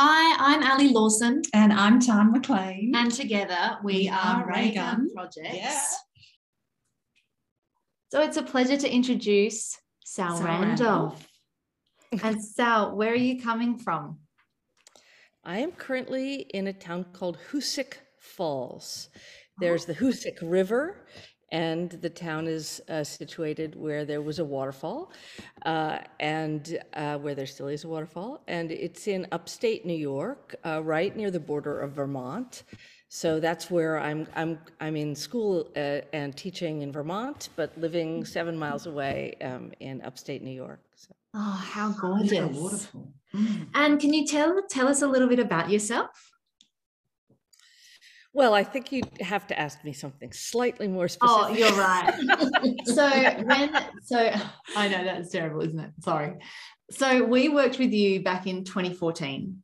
Hi, I'm Ali Lawson. And I'm Tarn McLean. And together we, We are are Ray Gun Raygun. Projects. Yeah. So it's a pleasure to introduce Sal, Sal Randolph. and Sal, where are you coming from? I am currently in a town called Hoosick Falls. There's the Hoosick River, and the town is uh, situated where there was a waterfall, uh, and uh, where there still is a waterfall. And it's in upstate New York, uh, right near the border of Vermont. So that's where I'm. I'm. I'm in school uh, and teaching in Vermont, but living seven miles away um, in upstate New York. So. Oh, how Look gorgeous. at the waterfall. Mm. And can you tell tell us a little bit about yourself? Well, I think you'd have to ask me something slightly more oh, specific. Oh, you're right. so when so I know that's terrible, isn't it? Sorry. So we worked with you back in 2014.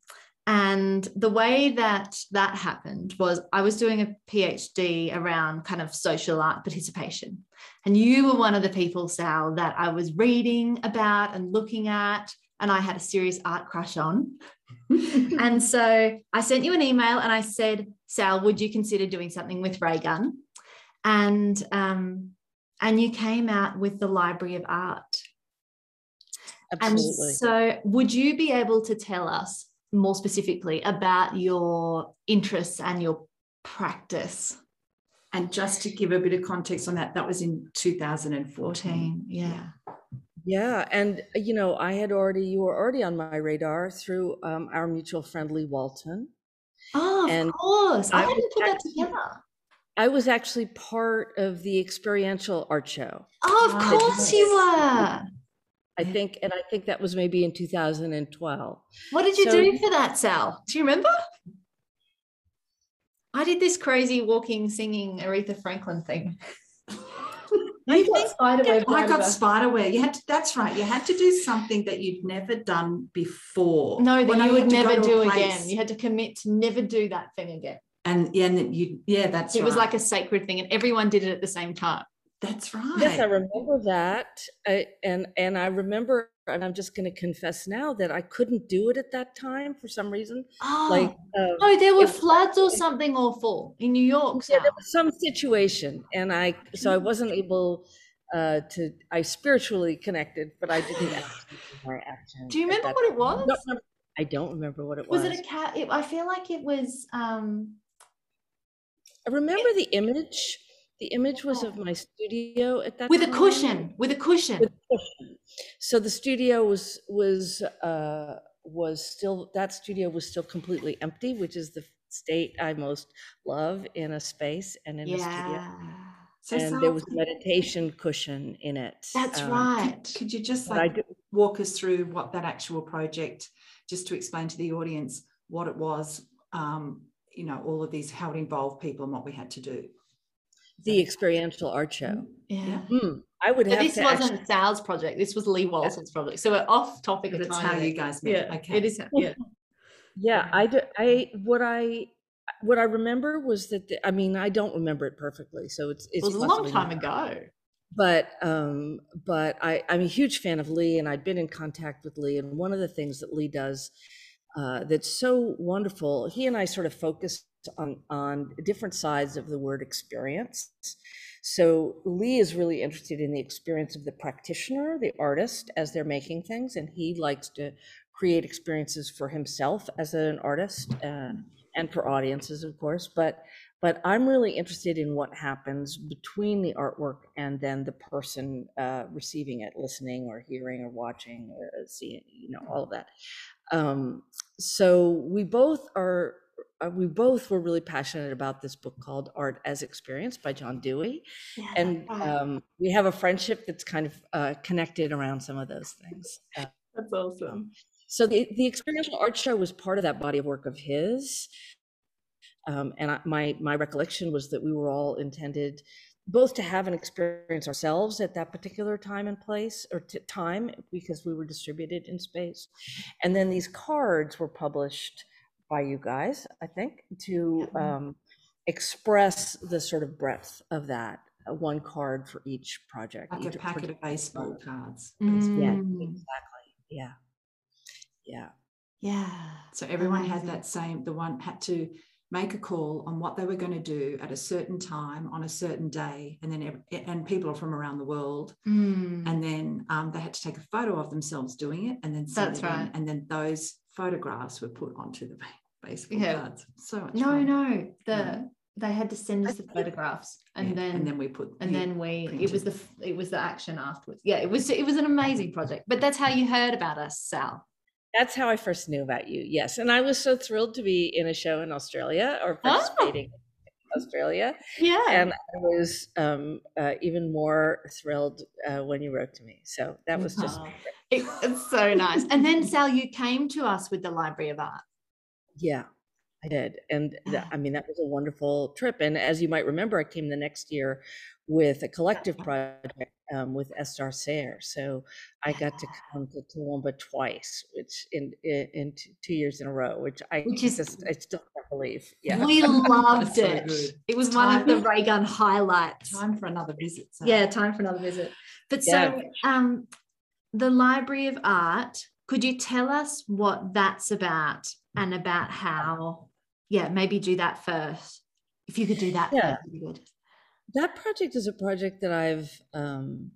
And the way that that happened was I was doing a PhD around kind of social art participation. And you were one of the people, Sal, that I was reading about and looking at, and I had a serious art crush on. and so I sent you an email and I said, Sal, would you consider doing something with Raygun? And um, and you came out with the Library of Art. Absolutely. And so, would you be able to tell us more specifically about your interests and your practice? And just to give a bit of context on that, that was in 2014. 14, yeah. Yeah, and you know, I had already you were already on my radar through um, our mutual friend Lee Walton. Oh, of course. I I hadn't was put that actually- together. I was actually part of the experiential art show. Oh, of Ah, course you were. I think, and I think that was maybe in 2012. What did you So- do for that, Sal? Do you remember? I did this crazy walking, singing Aretha Franklin thing. I You got spiderweb. I got about- spiderware. You had to, that's right. You had to do something that you'd never done before. No, When that I you would had to go never do again. You had to commit to never do that thing again. And yeah, and you yeah, that's it right. was like a sacred thing, and everyone did it at the same time. that's right. Yes, I remember that, I, and and I remember, and I'm just going to confess now that I couldn't do it at that time for some reason. Oh, Like, uh, oh, there were floods or something awful in New York. yeah, there was some situation, and I so I wasn't able uh, to. I spiritually connected, but I didn't actually do my action. Do you remember what it was? I don't remember, I don't remember what it was. Was it a cat? It, I feel like it was. um I remember the image. The image was of my studio at that with a time. cushion. With a cushion. With a cushion. So the studio was was uh, was still that studio was still completely empty, which is the state I most love in a space and in a studio. yeah, so and Sal, there was a meditation cushion in it. that's Um, right. could you just like walk us through what that actual project, just to explain to the audience what it was, um, you know, all of these, how it involved people and what we had to do. The experiential art show. Yeah. Hmm, I would So have this to wasn't actually, Sal's project. This was Lee Walton's project. So we're off topic. But a it's how you guys met. Yeah, okay. it is. Yeah. yeah, I do, I what I what I remember was that the, I mean I don't remember it perfectly, so it's It it's was a long time not ago. but um but i i'm a huge fan of lee and i'd been in contact with lee and one of the things that lee does uh, that's so wonderful he and i sort of focused on on different sides of the word experience so lee is really interested in the experience of the practitioner the artist as they're making things and he likes to create experiences for himself as an artist uh, and for audiences of course but but I'm really interested in what happens between the artwork and then the person uh, receiving it, listening or hearing or watching or seeing, you know, all of that. Um, so we both are, we both were really passionate about this book called Art as Experience by John Dewey, Yeah, and um, we have a friendship that's kind of uh, connected around some of those things. Uh, that's awesome. so the, the experiential art show was part of that body of work of his. Um, and I, my my recollection was that we were all intended both to have an experience ourselves at that particular time and place or t- time because we were distributed in space, and then these cards were published by you guys, I think, to Yeah. um, express the sort of breadth of that. uh, One card for each project. Like a packet of baseball cards. Yeah, Mm. exactly. Yeah, yeah. Yeah. So everyone had that same, the one had to make a call on what they were going to do at a certain time on a certain day. And then, and people are from around the world. Mm. And then um, they had to take a photo of themselves doing it and then That's it in. right. And then those photographs were put onto the baseball Yeah. cards. So much no, fun. no. The Yeah. they had to send us the photographs, and Yeah, then and then we put and then we it was the it was the action afterwards. Yeah, it was it was an amazing project. But that's how you heard about us, Sal. That's how I first knew about you. Yes, and I was so thrilled to be in a show in Australia or participating in Australia, Yeah. and I was um, uh, even more thrilled uh, when you wrote to me. So that was just Oh, it's so nice. And then Sal, you came to us with the Library of Art. Yeah, I did. And th- I mean, that was a wonderful trip. And as you might remember, I came the next year with a collective project um, with Esther Sayre. So I got to come to Toowoomba twice, which in, in, in t- two years in a row, which I Which is- just, I still can't believe. Yeah. We loved That's so it. good. It was one of the Time- Raygun highlights. time for another visit. So. Yeah, time for another visit. But Yeah. so um the Library of Art, could you tell us what that's about and about how yeah, maybe do that first. If you could do that Yeah. first, it'd be good. that project is a project that I've, um,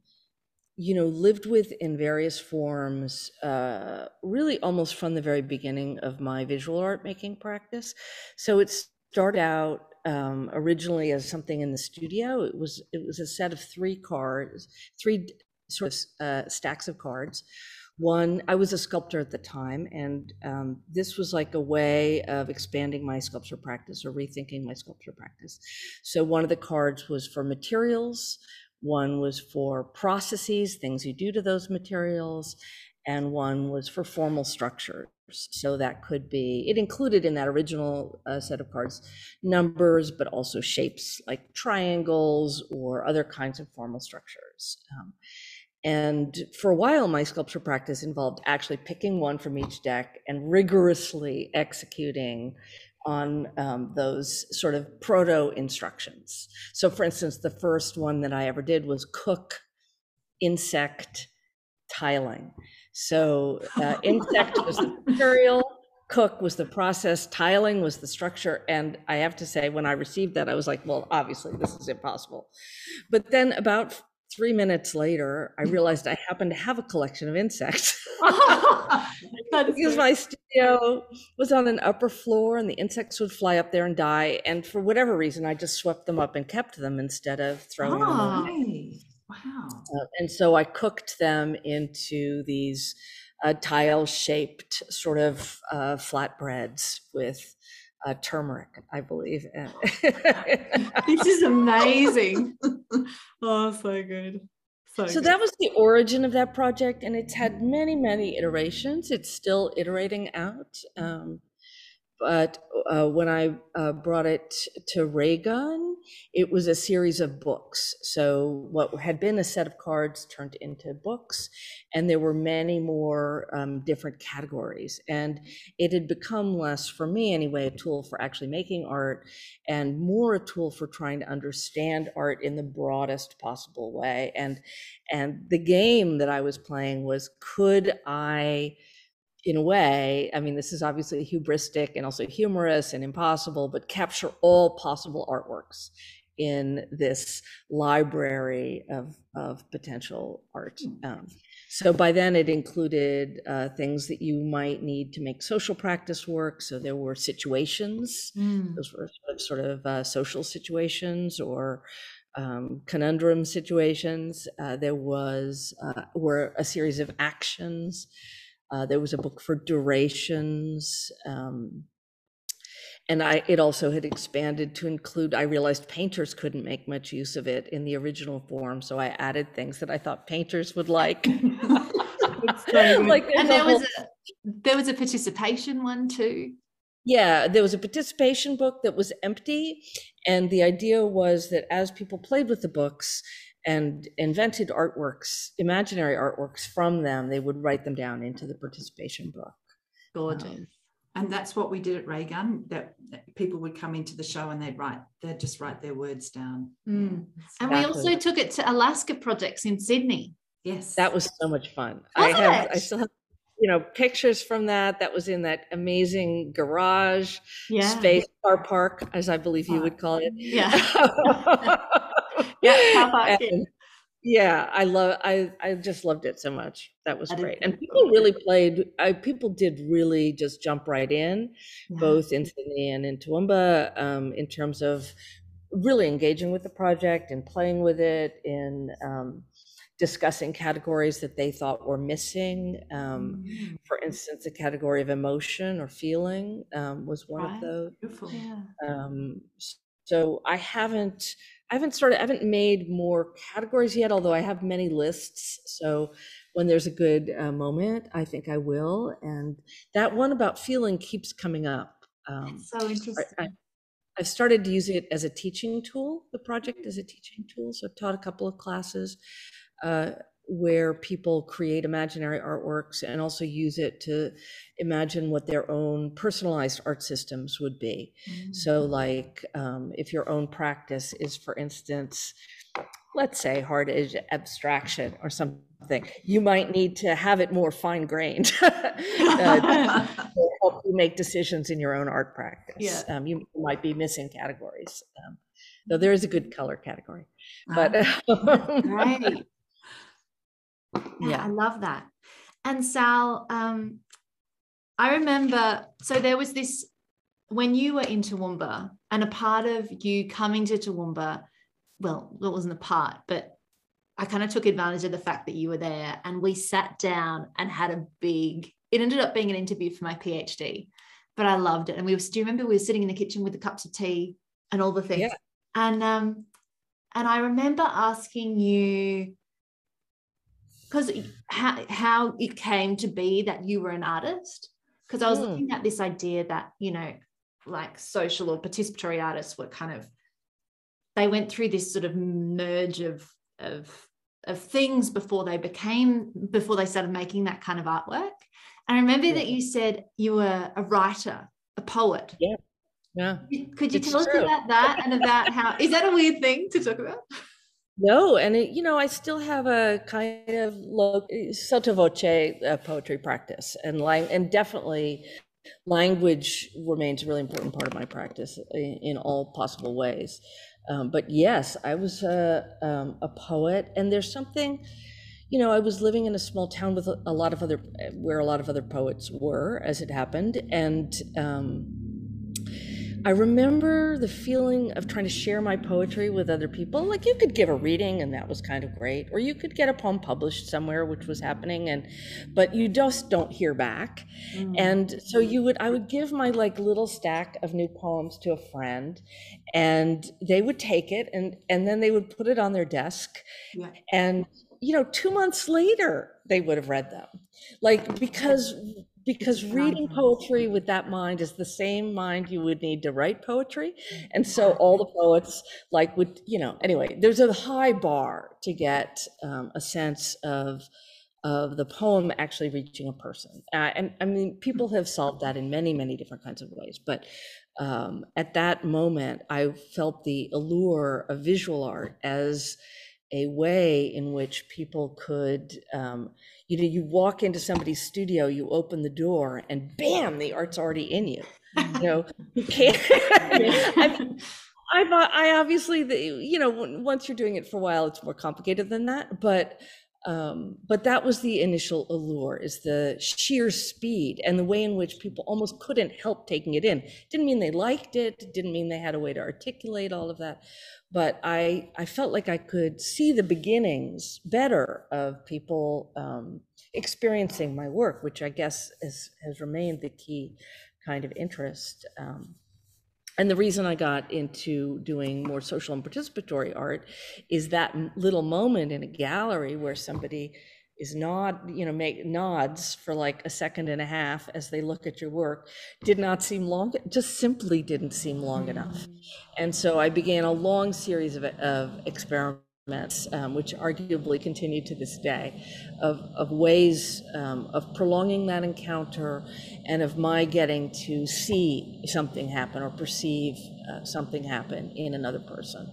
you know, lived with in various forms, uh, really almost from the very beginning of my visual art making practice. So it started out um, originally as something in the studio. It was it was a set of three cards, three sort of uh, stacks of cards. One, I was a sculptor at the time, and um, this was like a way of expanding my sculpture practice or rethinking my sculpture practice. So one of the cards was for materials, one was for processes, things you do to those materials, and one was for formal structures. So that could be, it included in that original uh, set of cards numbers, but also shapes like triangles or other kinds of formal structures. Um, and for a while, my sculpture practice involved actually picking one from each deck and rigorously executing on um, those sort of proto instructions. So, for instance, the first one that I ever did was cook insect tiling. So, uh, insect was the material, cook was the process, tiling was the structure. And I have to say, when I received that, I was like, well, obviously, this is impossible. But then about three minutes later, I realized I happened to have a collection of insects. Because my studio was on an upper floor and the insects would fly up there and die. And for whatever reason, I just swept them up and kept them instead of throwing them Ah. away. Hey, wow. Uh, and so I cooked them into these uh, tile shaped sort of uh, flatbreads with uh, turmeric, I believe. this is amazing. oh, so good. So, So good. that was the origin of that project, and it's had many, many iterations. It's still iterating out. Um, but uh, when I uh, brought it to Raygun, it was a series of books. So what had been a set of cards turned into books, and there were many more um, different categories. And it had become less, for me anyway, a tool for actually making art, and more a tool for trying to understand art in the broadest possible way. And and the game that I was playing was, could I? In a way, I mean, this is obviously hubristic and also humorous and impossible, but capture all possible artworks in this library of, of potential art. Um, so by then it included uh, things that you might need to make social practice work. So there were situations, Mm. those were sort of, sort of uh, social situations or um, conundrum situations. Uh, there was uh, were a series of actions. Uh, there was a book for durations. Um, and I, it also had expanded to include, I realized painters couldn't make much use of it in the original form. So I added things that I thought painters would like. like there's and a there whole- was a there was a participation one too. Yeah, there was a participation book that was empty. And the idea was that as people played with the books and invented artworks, imaginary artworks from them, they would write them down into the participation book. Gorgeous. And that's what we did at Raygun. That, that people would come into the show and they'd write, they'd just write their words down. Mm. And Exactly. we also took it to Alaska projects in Sydney. Yes. That was so much fun. I have, I still have you know, pictures from that. That was in that amazing garage Yeah. space, car park, as I believe you would call it. Yeah. Yeah, yeah. And, yeah, I love. I I just loved it so much. That was I did great, and people really played. I, people did really just jump right in, Yeah. both in Sydney and in Toowoomba, um, in terms of really engaging with the project and playing with it, in um, discussing categories that they thought were missing. Um, Mm, for instance, the category of emotion or feeling um, was one Right. of those. Beautiful. Yeah. Um, s- so I haven't, I haven't started, I haven't made more categories yet, although I have many lists. So when there's a good uh, moment, I think I will. And that one about feeling keeps coming up. Um, so interesting. I, I've started to use it as a teaching tool, the project as a teaching tool. So I've taught a couple of classes uh, where people create imaginary artworks and also use it to imagine what their own personalized art systems would be. Mm. So, like, um, if your own practice is, for instance, let's say hard edge abstraction or something, you might need to have it more fine grained uh, to help you make decisions in your own art practice. Yeah. Um, you might be missing categories. Um, though there is a good color category, Ah, but Great. Yeah, Yeah. I love that. And Sal, um, I remember, so there was this when you were in Toowoomba, and a part of you coming to Toowoomba, well, it wasn't a part, but I kind of took advantage of the fact that you were there and we sat down and had a big, it ended up being an interview for my PhD, but I loved it. And we were, do you remember we were sitting in the kitchen with the cups of tea and all the things? Yeah. And, um, and I remember asking you, because how, how it came to be that you were an artist because i was Hmm. looking at this idea that you know like social or participatory artists were kind of they went through this sort of merge of of of things before they became before they started making that kind of artwork and i remember that you said you were a writer a poet yeah. Yeah. Could you It's tell us about that and about how is that a weird thing to talk about No, and it, you know, I still have a kind of low, sotto voce uh, poetry practice, and lang- and definitely language remains a really important part of my practice in, in all possible ways. Um, but yes, I was a, um, a poet, and there's something, you know, I was living in a small town with a, a lot of other, where a lot of other poets were, as it happened, and. Um, I remember the feeling of trying to share my poetry with other people. Like you could give a reading and that was kind of great, or you could get a poem published somewhere, which was happening, and but you just don't hear back. Mm. And so you would I would give my like little stack of new poems to a friend and they would take it and and then they would put it on their desk Yeah. and you know 2 months later they would have read them. Like because because reading poetry with that mind is the same mind you would need to write poetry. And so all the poets like would you know anyway there's a high bar to get um, a sense of of the poem actually reaching a person. Uh, and i mean people have solved that in many many different kinds of ways. But um, at that moment i felt the allure of visual art as a way in which people could um, you know you walk into somebody's studio you open the door and bam the art's already in you. You know you can't I, mean, I've, I obviously you know once you're doing it for a while it's more complicated than that but um, but that was the initial allure is the sheer speed and the way in which people almost couldn't help taking it in. Didn't mean they liked it didn't mean they had a way to articulate all of that but i i felt like i could see the beginnings better of people um, experiencing my work which i guess is, has remained the key kind of interest um, and the reason I got into doing more social and participatory art is that little moment in a gallery where somebody is nod, you know, make nods for like a second and a half as they look at your work did not seem long, just simply didn't seem long enough. And so I began a long series of, of experiments um, which arguably continue to this day, of, of ways um, of prolonging that encounter and of my getting to see something happen or perceive uh, something happen in another person,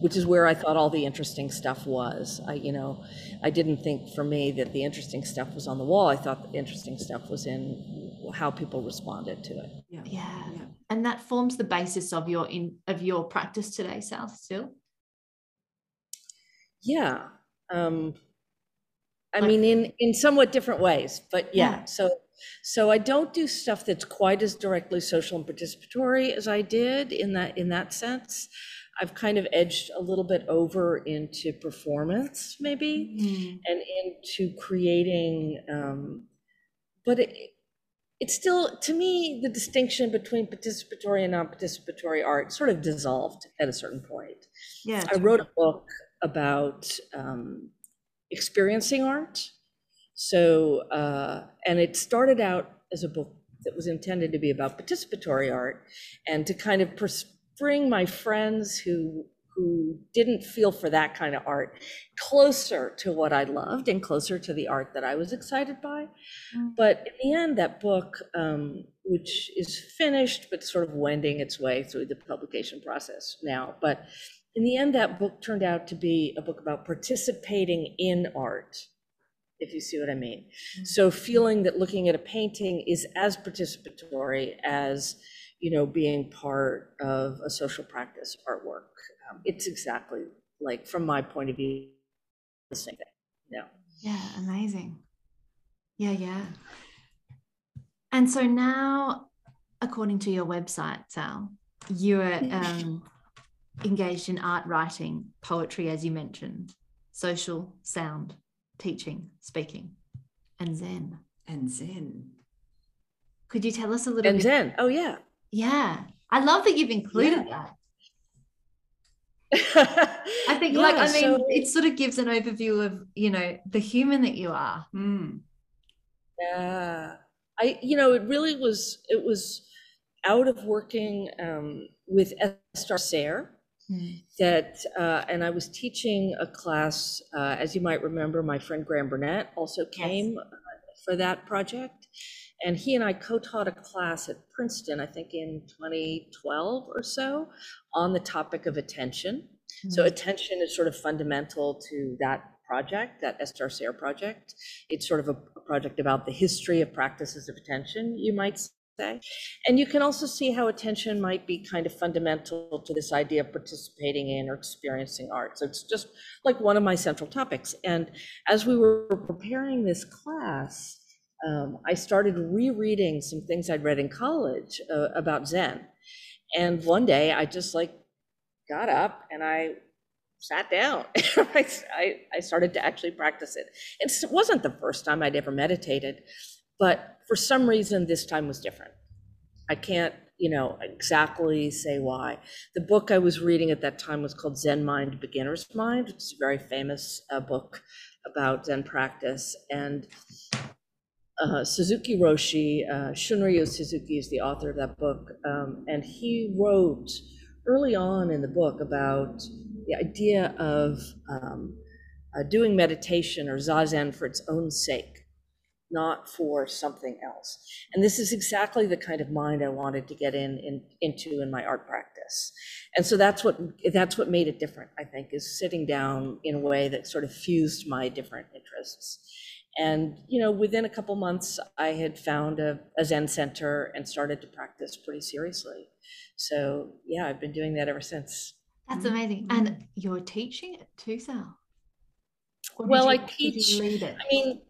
which is where I thought all the interesting stuff was. I, you know, I didn't think for me that the interesting stuff was on the wall. I thought the interesting stuff was in how people responded to it. Yeah. yeah. yeah. And that forms the basis of your in of your practice today, Sal, still? Yeah. Um, I mean, in in somewhat different ways, but yeah. yeah. So so I don't do stuff that's quite as directly social and participatory as I did in that in that sense. I've kind of edged a little bit over into performance, maybe, mm. and into creating. Um, but it, it's still, to me, the distinction between participatory and non-participatory art sort of dissolved at a certain point. Yeah, I wrote a book about um, experiencing art. So, uh, and it started out as a book that was intended to be about participatory art and to kind of bring my friends who who didn't feel for that kind of art closer to what I loved and closer to the art that I was excited by. Mm. But in the end, that book, um, which is finished but sort of wending its way through the publication process now, but in the end, that book turned out to be a book about participating in art, if you see what I mean. Mm-hmm. So feeling that looking at a painting is as participatory as, you know, being part of a social practice artwork. Um, it's exactly like, from my point of view, the same thing. Yeah. Yeah, amazing. Yeah, yeah. And so now, according to your website, Sal, you're um, engaged in art writing, poetry, as you mentioned, social, sound, teaching, speaking, and Zen. And Zen. Could you tell us a little bit? and bit? Zen. Oh, yeah. Yeah. I love that you've included yeah. that. I think, yeah, like, I mean, so... it sort of gives an overview of, you know, the human that you are. Mm. Yeah. I, you know, it really was, it was out of working um, with Esther Sayre, Mm. That, uh, and I was teaching a class, uh, as you might remember, my friend Graham Burnett also came yes. for that project. And he and I co taught a class at Princeton, I think in 2012 or so, on the topic of attention. Mm. So, attention is sort of fundamental to that project, that Esther Sayre project. It's sort of a, a project about the history of practices of attention, you might say. And you can also see how attention might be kind of fundamental to this idea of participating in or experiencing art. So it's just like one of my central topics. And as we were preparing this class, um, I started rereading some things I'd read in college uh, about Zen. And one day I just like got up and I sat down. I, I started to actually practice it. It wasn't the first time I'd ever meditated, but for some reason, this time was different. I can't, you know, exactly say why. The book I was reading at that time was called Zen Mind, Beginner's Mind. It's a very famous uh, book about Zen practice. And uh, Suzuki Roshi, uh, Shunryu Suzuki is the author of that book. Um, and he wrote early on in the book about the idea of um, uh, doing meditation or zazen for its own sake not for something else. And this is exactly the kind of mind I wanted to get in, in into in my art practice. And so that's what that's what made it different, I think, is sitting down in a way that sort of fused my different interests. And you know, within a couple months, I had found a, a Zen center and started to practice pretty seriously. So yeah, I've been doing that ever since. That's amazing. And you're teaching it too, Sal? Well, I teach. I mean,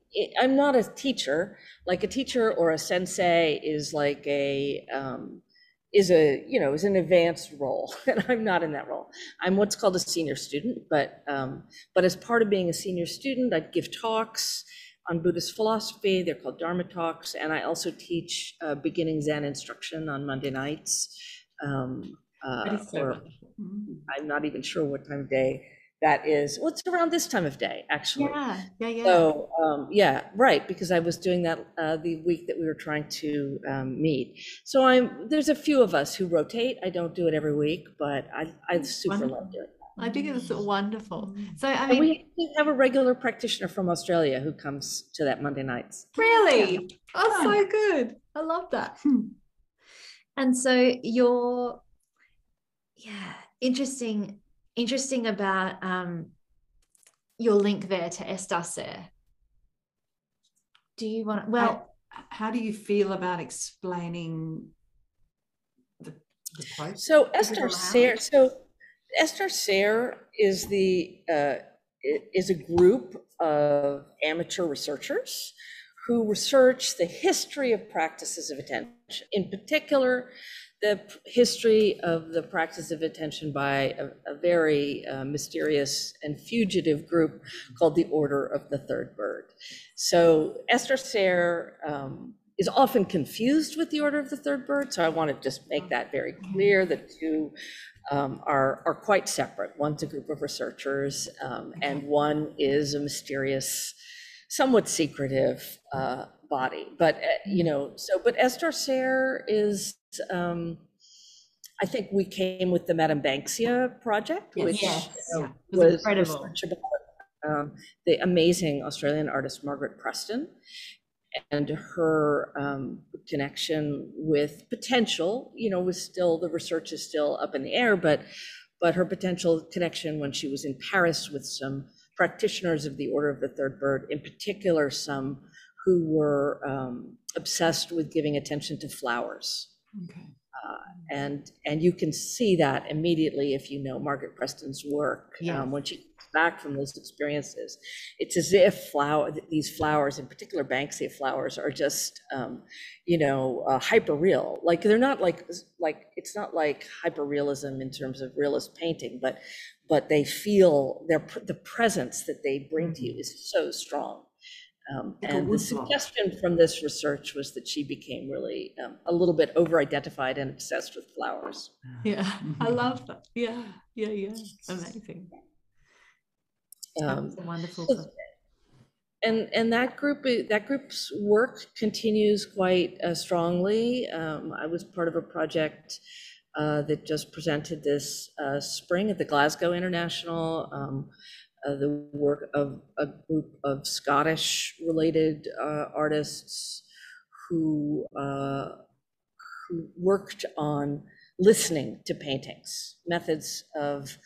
I'm not a teacher. Like a teacher or a sensei is like a um, is a you know is an advanced role, and I'm not in that role. I'm what's called a senior student, but um, but as part of being a senior student, I give talks on Buddhist philosophy. They're called Dharma talks, and I also teach uh, beginning Zen instruction on Monday nights. Um, uh, or mm-hmm. I'm not even sure what time of day that is what's well, around this time of day actually yeah yeah yeah so um, yeah right because i was doing that uh, the week that we were trying to um, meet so i'm there's a few of us who rotate i don't do it every week but i i super Wonderful. love doing that I think it's wonderful. So I And mean, we have a regular practitioner from Australia who comes to that Monday nights. really, oh, Yeah. so good. I love that. Hmm. And so you're, yeah, interesting, interesting about um, Your link there to Esther Sayre. Do you want to? Well, How, how do you feel about explaining the, the process? So Is Esther allowed? Sayre, so Esther Sayre is the uh, is a group of amateur researchers who research the history of practices of attention, in particular, the history of the practice of attention by a, a very uh, mysterious and fugitive group called the Order of the Third Bird. So Esther Sayre um, is often confused with the Order of the Third Bird, so I want to just make that very clear. The two um, are, are quite separate. One's a group of researchers, um, and one is a mysterious, somewhat secretive uh, body. But, uh, you know, so, but Esther Sayre is, um, I think we came with the Madame Banksia project, Yes. which Yes. uh, Yeah. Was was incredible. about um, the amazing Australian artist Margaret Preston and her um, connection with potential, you know, was still, the research is still up in the air, but, but her potential connection when she was in Paris with some practitioners of the Order of the Third Bird, in particular, some who were um, obsessed with giving attention to flowers. Okay. And, and you can see that immediately if you know Margaret Preston's work. Yes. um, When she comes back from those experiences, it's as if flower, these flowers, in particular Banksia flowers, are just, um, you know, uh, hyper real. Like they're not like, like, it's not like hyper realism in terms of realist painting, but, but they feel their, the presence that they bring to you is so strong. Um, and the woodblock. suggestion from this research was that she became really um, a little bit over-identified and obsessed with flowers. yeah, I Mhm. love that. Yeah, yeah, yeah. Amazing. Um, That's a wonderful. so- and and that group that group's work continues quite uh, strongly. Um, I was part of a project uh, that just presented this uh, spring at the Glasgow International. Uh, the work of a group of Scottish-related uh, artists who uh, who worked on listening to paintings, methods of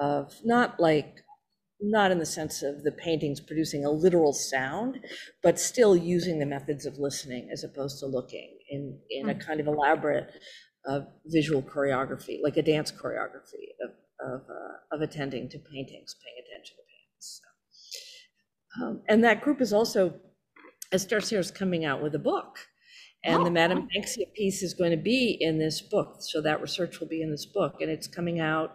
of not like not in the sense of the paintings producing a literal sound, but still using the methods of listening as opposed to looking in, in a kind of elaborate uh, visual choreography, like a dance choreography of, of, uh, of attending to paintings, paying attention to paintings. So, um, and that group is also, Esther is coming out with a book. And the Oh, Madame Banksia piece is going to be in this book. So that research will be in this book. And it's coming out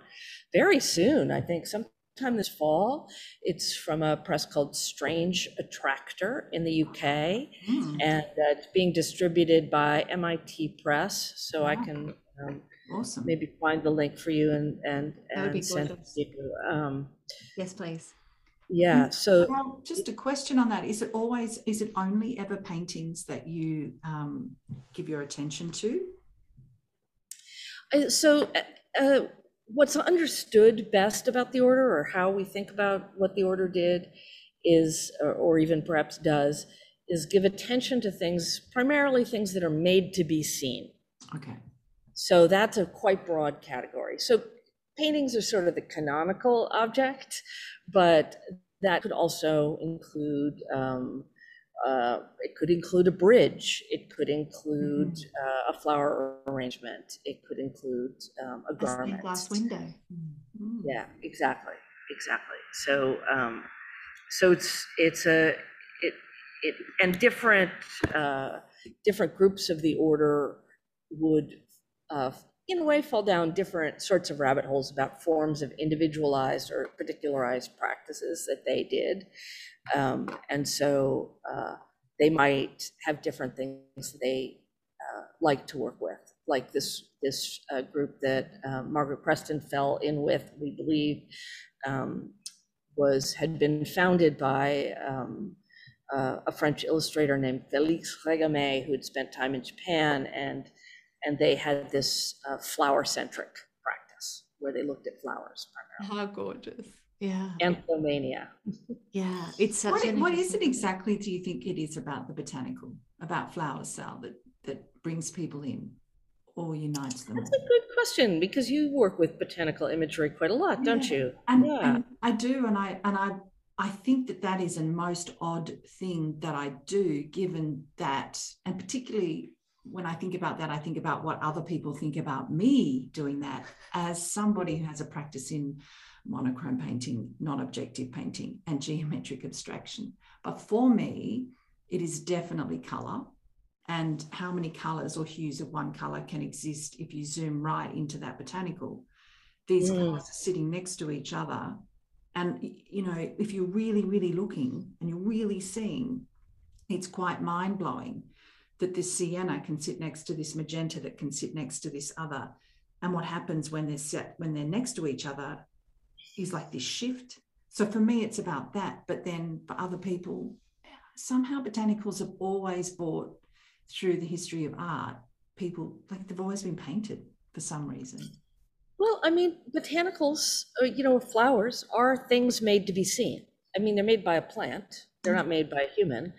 very soon, I think, sometime this fall. It's from a press called Strange Attractor in the UK. Mm, And uh, it's being distributed by MIT Press. So I can um, Awesome. maybe find the link for you and, and, and send it to you. Um, Yes, please. Yeah, so Well, just a question on that. Is it always, is it only ever paintings that you um, give your attention to? Uh, So, uh, uh, what's understood best about the order, or how we think about what the order did, is, or, or even perhaps does, is give attention to things, primarily things that are made to be seen. Okay. So that's a quite broad category. So paintings are sort of the canonical object, but that could also include, um, uh, it could include a bridge. It could include uh, a flower arrangement. It could include um, a A glass window. Mm. Yeah, exactly, exactly. So, um, so it's, it's a, it, it, and different, uh, different groups of the order would, uh, in a way, fall down different sorts of rabbit holes about forms of individualized or particularized practices that they did. Um, and so, uh, they might have different things they, uh, like to work with, like this, this, uh, group that, uh, Margaret Preston fell in with, we believe, um, was, had been founded by, um, uh, a French illustrator named Félix Régamey, who had spent time in Japan, and, and they had this uh, flower-centric practice. where they looked at flowers primarily. How gorgeous. Yeah. Anthomania. Yeah. It's such What, an what is it exactly do you think it is about the botanical, about flowers, Sal, that, that brings people in or unites them? That's all? a good question because you work with botanical imagery quite a lot, don't you? And, yeah. and I do, and I and I I think that that is a most odd thing that I do, given that, and particularly when I think about that, I think about what other people think about me doing that as somebody who has a practice in monochrome painting, non-objective painting, and geometric abstraction. But for me, it is definitely color. And how many colors or hues of one color can exist if you zoom right into that botanical? These Mm. colors are sitting next to each other. And, you know, if you're really, really looking and you're really seeing, it's quite mind blowing that this sienna can sit next to this magenta that can sit next to this other. And what happens when they're set, when they're next to each other is like this shift. So for me, it's about that. But then for other people, somehow botanicals have always brought through the history of art, people like they've always been painted for some reason. Well, I mean, botanicals, uh, you know, flowers are things made to be seen. I mean, they're made by a plant, they're not made by a human,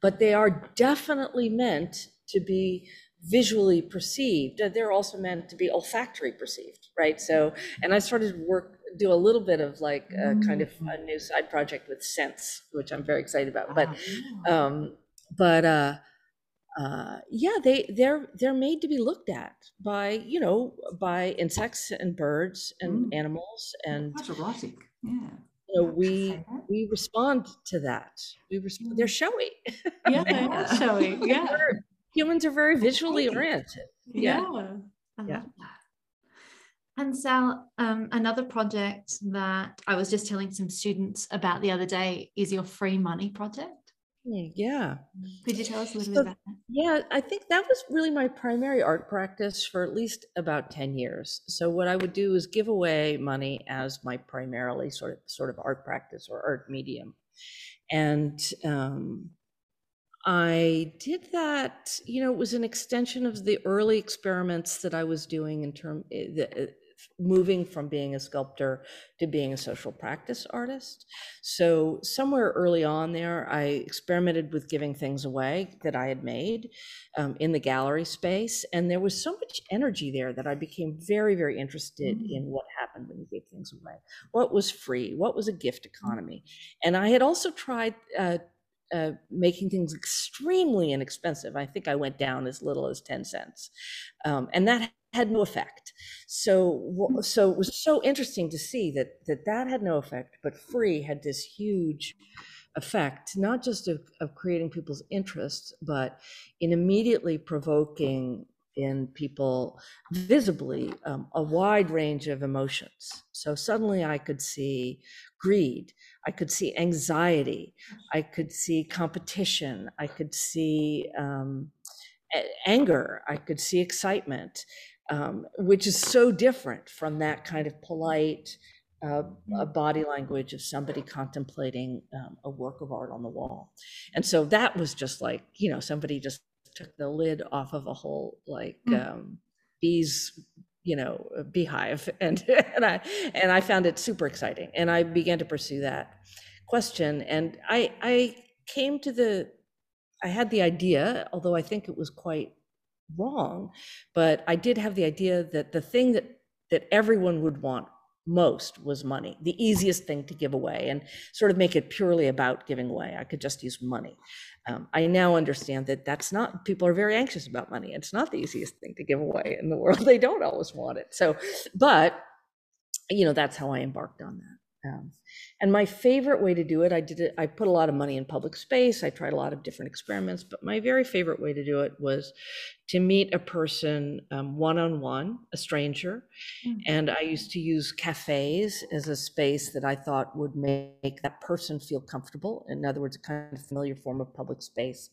but they are definitely meant to be visually perceived. They're also meant to be olfactory perceived, right? So, and I started work, do a little bit of like a kind of a new side project with scents, which I'm very excited about. But Ah, um, but uh, uh, yeah, they they're they're made to be looked at by you know by insects and birds and Mm. animals, and quite erotic. Yeah. You know we we respond to that. We resp- they're showy. Yeah, they are showy. Yeah. Humans are very visually oriented. Yeah. Yeah. Yeah. And Sal, um, another project that I was just telling some students about the other day is your free money project. Yeah. Could you tell us a little So- bit about that? Yeah, I think that was really my primary art practice for at least about 10 years. So what I would do is give away money as my primarily sort of sort of art practice or art medium. And um, I did that, you know, it was an extension of the early experiments that I was doing in term eh, the, eh, moving from being a sculptor to being a social practice artist. So somewhere early on there, I experimented with giving things away that I had made um, in the gallery space, and there was so much energy there that I became very, very interested Mm. in what happened when you gave things away. What was free? What was a gift economy? And I had also tried. Uh, uh, making things extremely inexpensive. I think I went down as little as 10 cents. Um, and that had no effect. So, so it was so interesting to see that, that that had no effect, but free had this huge effect, not just of, of creating people's interests, but in immediately provoking in people visibly um, a wide range of emotions. So suddenly I could see greed, I could see anxiety, I could see competition, I could see um, anger, I could see excitement, um, which is so different from that kind of polite uh, uh, body language of somebody contemplating um, a work of art on the wall. And so that was just like, you know, somebody just took the lid off of a whole like Mm. um, bees you know beehive and and i and i found it super exciting and i began to pursue that question and i i came to the i had the idea although i think it was quite wrong but i did have the idea that the thing that that everyone would want most was money the easiest thing to give away and sort of make it purely about giving away. I could just use money. Um, i now understand that that's not people are very anxious about money. It's not the easiest thing to give away in the world. They don't always want it. So but you know that's how i embarked on that and my favorite way to do it i did it i put a lot of money in public space i tried a lot of different experiments but my very favorite way to do it was to meet a person um, one-on-one a stranger. Mm. and i used to use cafes as a space that i thought would make that person feel comfortable. In other words a kind of familiar form of public space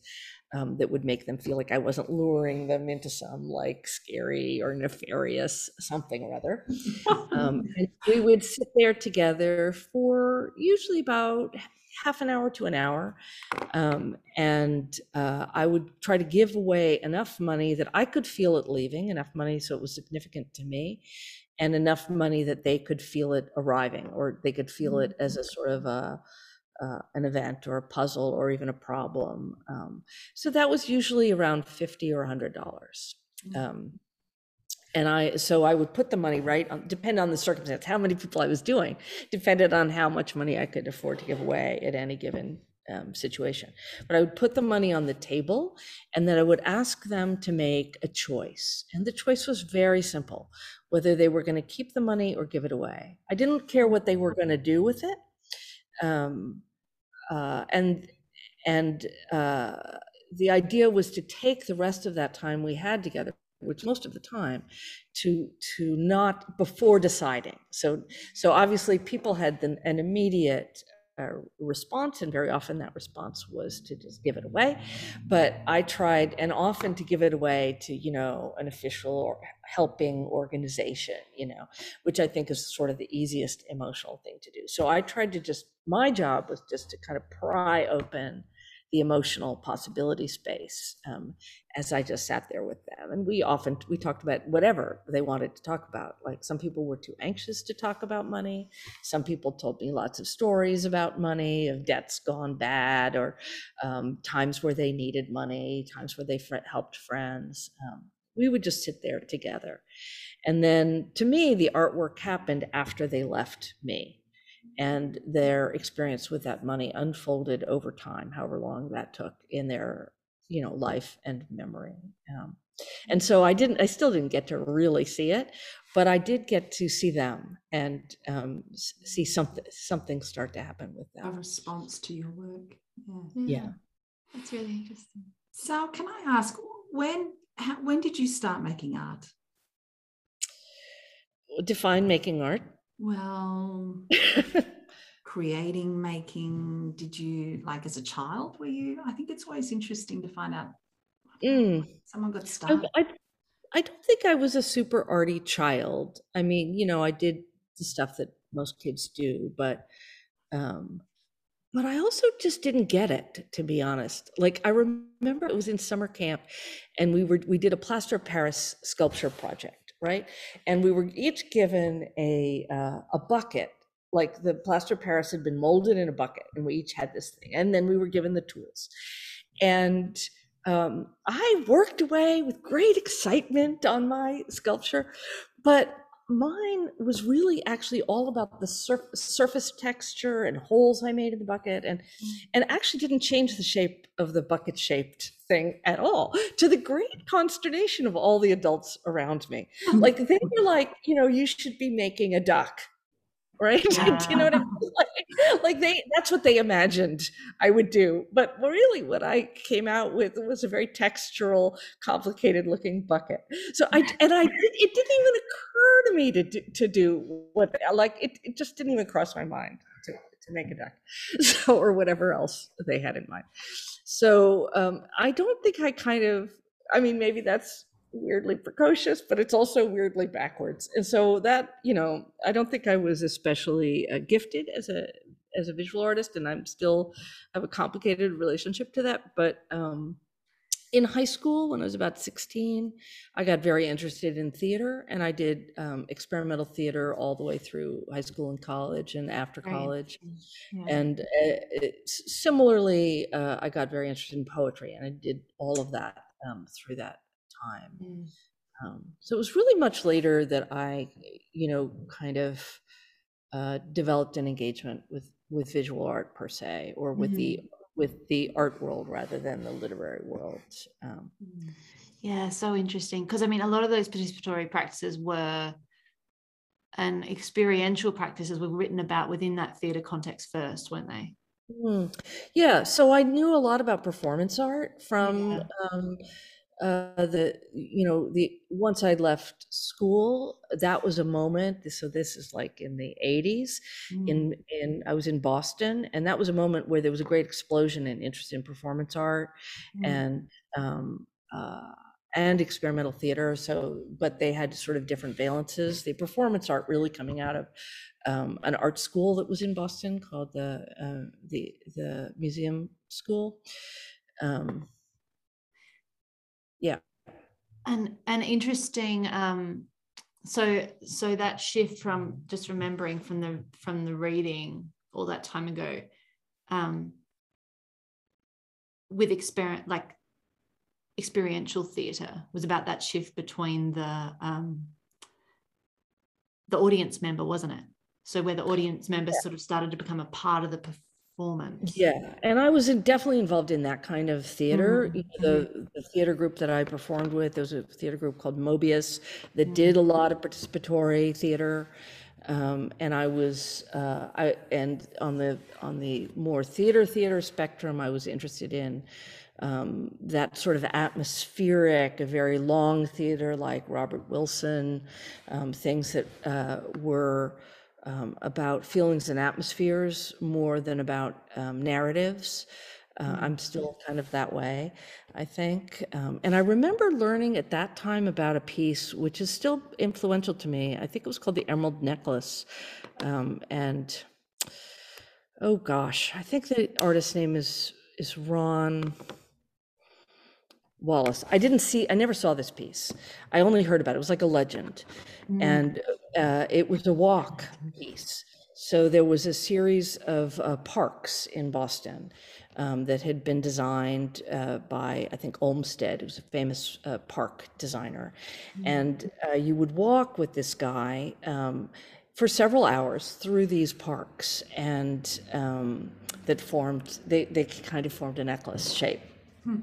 um, that would make them feel like i wasn't luring them into some like scary or nefarious something or other um, and we would sit there together for usually about half an hour to an hour. Um, and uh, I would try to give away enough money that I could feel it leaving, enough money so it was significant to me, and enough money that they could feel it arriving, or they could feel it as a sort of a, uh, an event or a puzzle or even a problem. Um, so that was usually around 50 or $100. Um, and I, so I would put the money right on, depend on the circumstance, how many people I was doing, depended on how much money I could afford to give away at any given um, situation. But I would put the money on the table and then I would ask them to make a choice. And the choice was very simple whether they were going to keep the money or give it away. I didn't care what they were going to do with it. Um, uh, and and uh, the idea was to take the rest of that time we had together which most of the time to to not before deciding. So so obviously people had an, an immediate uh, response and very often that response was to just give it away. But i tried and often to give it away to you know an official or helping organization you know which i think is sort of the easiest emotional thing to do. So i tried to just my job was just to kind of pry open the emotional possibility space um, as I just sat there with them. And we often we talked about whatever they wanted to talk about. Like some people were too anxious to talk about money. Some people told me lots of stories about money, of debts gone bad, or um, times where they needed money, times where they fr- helped friends. Um, we would just sit there together. And then to me, the artwork happened after they left me and their experience with that money unfolded over time, however long that took in their you know life and memory. Um, and so I didn't, I still didn't get to really see it, but I did get to see them and um, see something something start to happen with them. A response to your work. Yeah. yeah. That's really interesting. So, can I ask when how, when did you start making art? Define making art. Well, creating, making, did you like as a child? Were you? I think it's always interesting to find out. Mm. Someone got started. I, I, I don't think I was a super arty child. I mean, you know, I did the stuff that most kids do, but um, but I also just didn't get it, to be honest. Like I remember it was in summer camp, and we were we did a plaster of Paris sculpture project, right? And we were each given a uh, a bucket, like the plaster Paris had been molded in a bucket, and we each had this thing, and then we were given the tools, and um, I worked away with great excitement on my sculpture, but mine was really actually all about the surf- surface texture and holes I made in the bucket, and mm. and actually didn't change the shape of the bucket shaped thing at all, to the great consternation of all the adults around me. Like they were like, you know, you should be making a duck right? Yeah. do you know what I mean? Like, like, they that's what they imagined I would do. But really what I came out with was a very textural, complicated looking bucket. So I and I it didn't even occur to me to do, to do what like it, it just didn't even cross my mind to, to make a duck. So or whatever else they had in mind. So um, I don't think I kind of I mean maybe that's weirdly precocious, but it's also weirdly backwards. And so that, you know, I don't think I was especially uh, gifted as a as a visual artist, and I'm still have a complicated relationship to that. But um, in high school, when I was about 16, I got very interested in theater, and I did um, experimental theater all the way through high school and college, and after college. Right. Yeah. And uh, similarly, uh, I got very interested in poetry, and I did all of that um, through that time. Mm. Um, so it was really much later that I, you know, kind of uh, developed an engagement with with visual art per se, or with mm-hmm. the with the art world rather than the literary world. Um, mm. yeah, so interesting because I mean, a lot of those participatory practices were and experiential practices were written about within that theatre context first, weren't they? Mm. Yeah, so I knew a lot about performance art from. Yeah. Um, uh, the you know the once I left school, that was a moment. So this is like in the '80s. Mm. In in I was in Boston, and that was a moment where there was a great explosion in interest in performance art, mm. and um, uh, and experimental theater. So, but they had sort of different valences. The performance art really coming out of um, an art school that was in Boston called the uh, the the Museum School. Um, yeah, and and interesting. Um, so so that shift from just remembering from the from the reading all that time ago, um, with experiment like experiential theatre was about that shift between the um, the audience member, wasn't it? So where the audience members yeah. sort of started to become a part of the performance. Yeah, and I was in, definitely involved in that kind of theater. Mm-hmm. The, mm-hmm. the theater group that I performed with, there was a theater group called Mobius that mm-hmm. did a lot of participatory theater. Um, and I was, uh, I and on the on the more theater theater spectrum, I was interested in um, that sort of atmospheric, a very long theater like Robert Wilson, um, things that uh, were um, about feelings and atmospheres more than about um, narratives. Uh, mm-hmm. I'm still kind of that way, I think. Um, and I remember learning at that time about a piece which is still influential to me. I think it was called The Emerald Necklace. Um, and oh gosh, I think the artist's name is is Ron. Wallace. I didn't see, I never saw this piece. I only heard about it. It was like a legend. Mm. And uh, it was a walk piece. So there was a series of uh, parks in Boston um, that had been designed uh, by, I think, Olmsted, who's a famous uh, park designer. Mm. And uh, you would walk with this guy um, for several hours through these parks and um, that formed, they, they kind of formed a necklace shape. Hmm.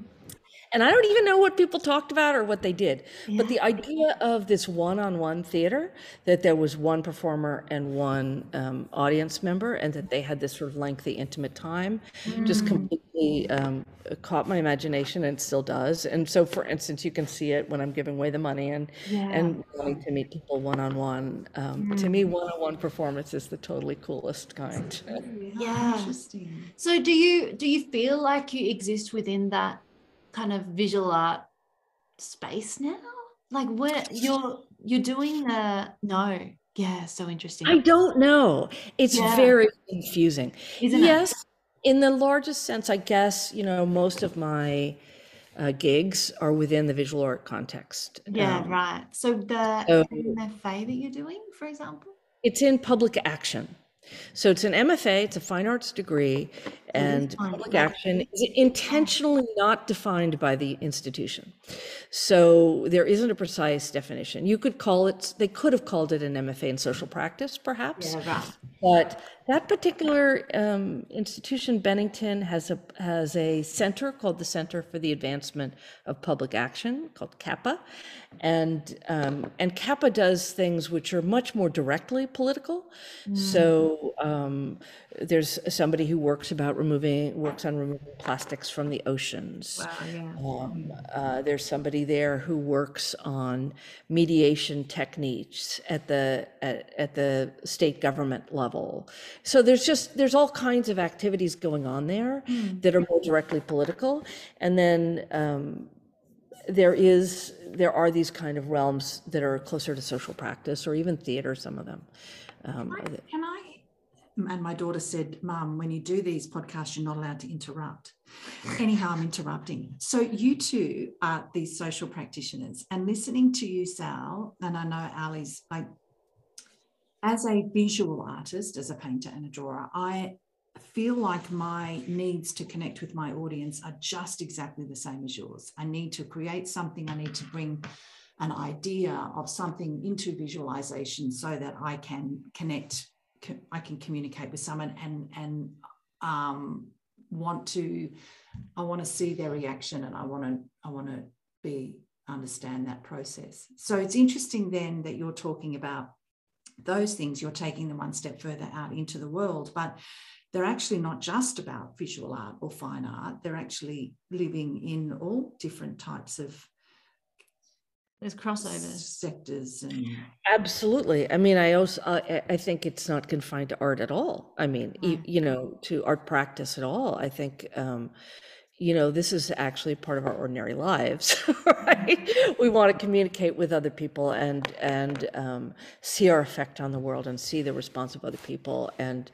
And I don't even know what people talked about or what they did. Yeah. But the idea of this one on one theater, that there was one performer and one um, audience member, and that they had this sort of lengthy, intimate time, mm. just completely um, caught my imagination and still does. And so, for instance, you can see it when I'm giving away the money and, yeah. and wanting to meet people one on one. To me, one on one performance is the totally coolest kind. Yeah. Interesting. So, do you do you feel like you exist within that? Kind of visual art space now? Like where you're you're doing the no. Yeah, so interesting. I don't know. It's yeah. very confusing. Isn't yes, it? in the largest sense, I guess, you know, most of my uh, gigs are within the visual art context. Yeah, um, right. So the so, MFA that you're doing, for example? It's in public action. So it's an MFA, it's a fine arts degree, and public action is intentionally not defined by the institution. So there isn't a precise definition. You could call it, they could have called it an MFA in social practice, perhaps. Yeah, right. But that particular um, institution, Bennington, has a has a center called the Center for the Advancement of Public Action, called CAPA, and um, and CAPA does things which are much more directly political. Mm. So um, there's somebody who works about removing works on removing plastics from the oceans. Wow, yeah. Um, uh, there's somebody there who works on mediation techniques at the at, at the state government level. So there's just there's all kinds of activities going on there mm. that are more directly political, and then um, there is there are these kind of realms that are closer to social practice or even theater. Some of them. Um, can, I, can I? And my daughter said, "Mum, when you do these podcasts, you're not allowed to interrupt." Anyhow, I'm interrupting. So you two are these social practitioners, and listening to you, Sal, and I know Ali's like as a visual artist, as a painter and a drawer, I feel like my needs to connect with my audience are just exactly the same as yours. I need to create something, I need to bring an idea of something into visualization so that I can connect, I can communicate with someone and, and um, want to, I want to see their reaction and I want to, I want to be understand that process. So it's interesting then that you're talking about those things, you're taking them one step further out into the world. But they're actually not just about visual art or fine art, they're actually living in all different types of there's crossovers sectors and absolutely i mean i also uh, i think it's not confined to art at all i mean right. you, you, know to art practice at all i think um, you know, this is actually part of our ordinary lives, right? We want to communicate with other people and and um, see our effect on the world and see the response of other people. And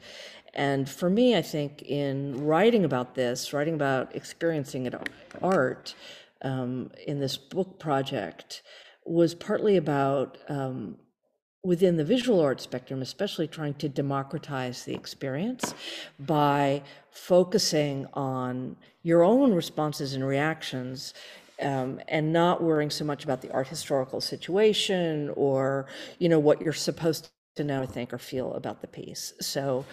and for me, I think in writing about this, writing about experiencing it art um, in this book project was partly about um, within the visual art spectrum, especially trying to democratize the experience by focusing on your own responses and reactions um, and not worrying so much about the art historical situation or you know what you're supposed to know, think, or feel about the piece. So,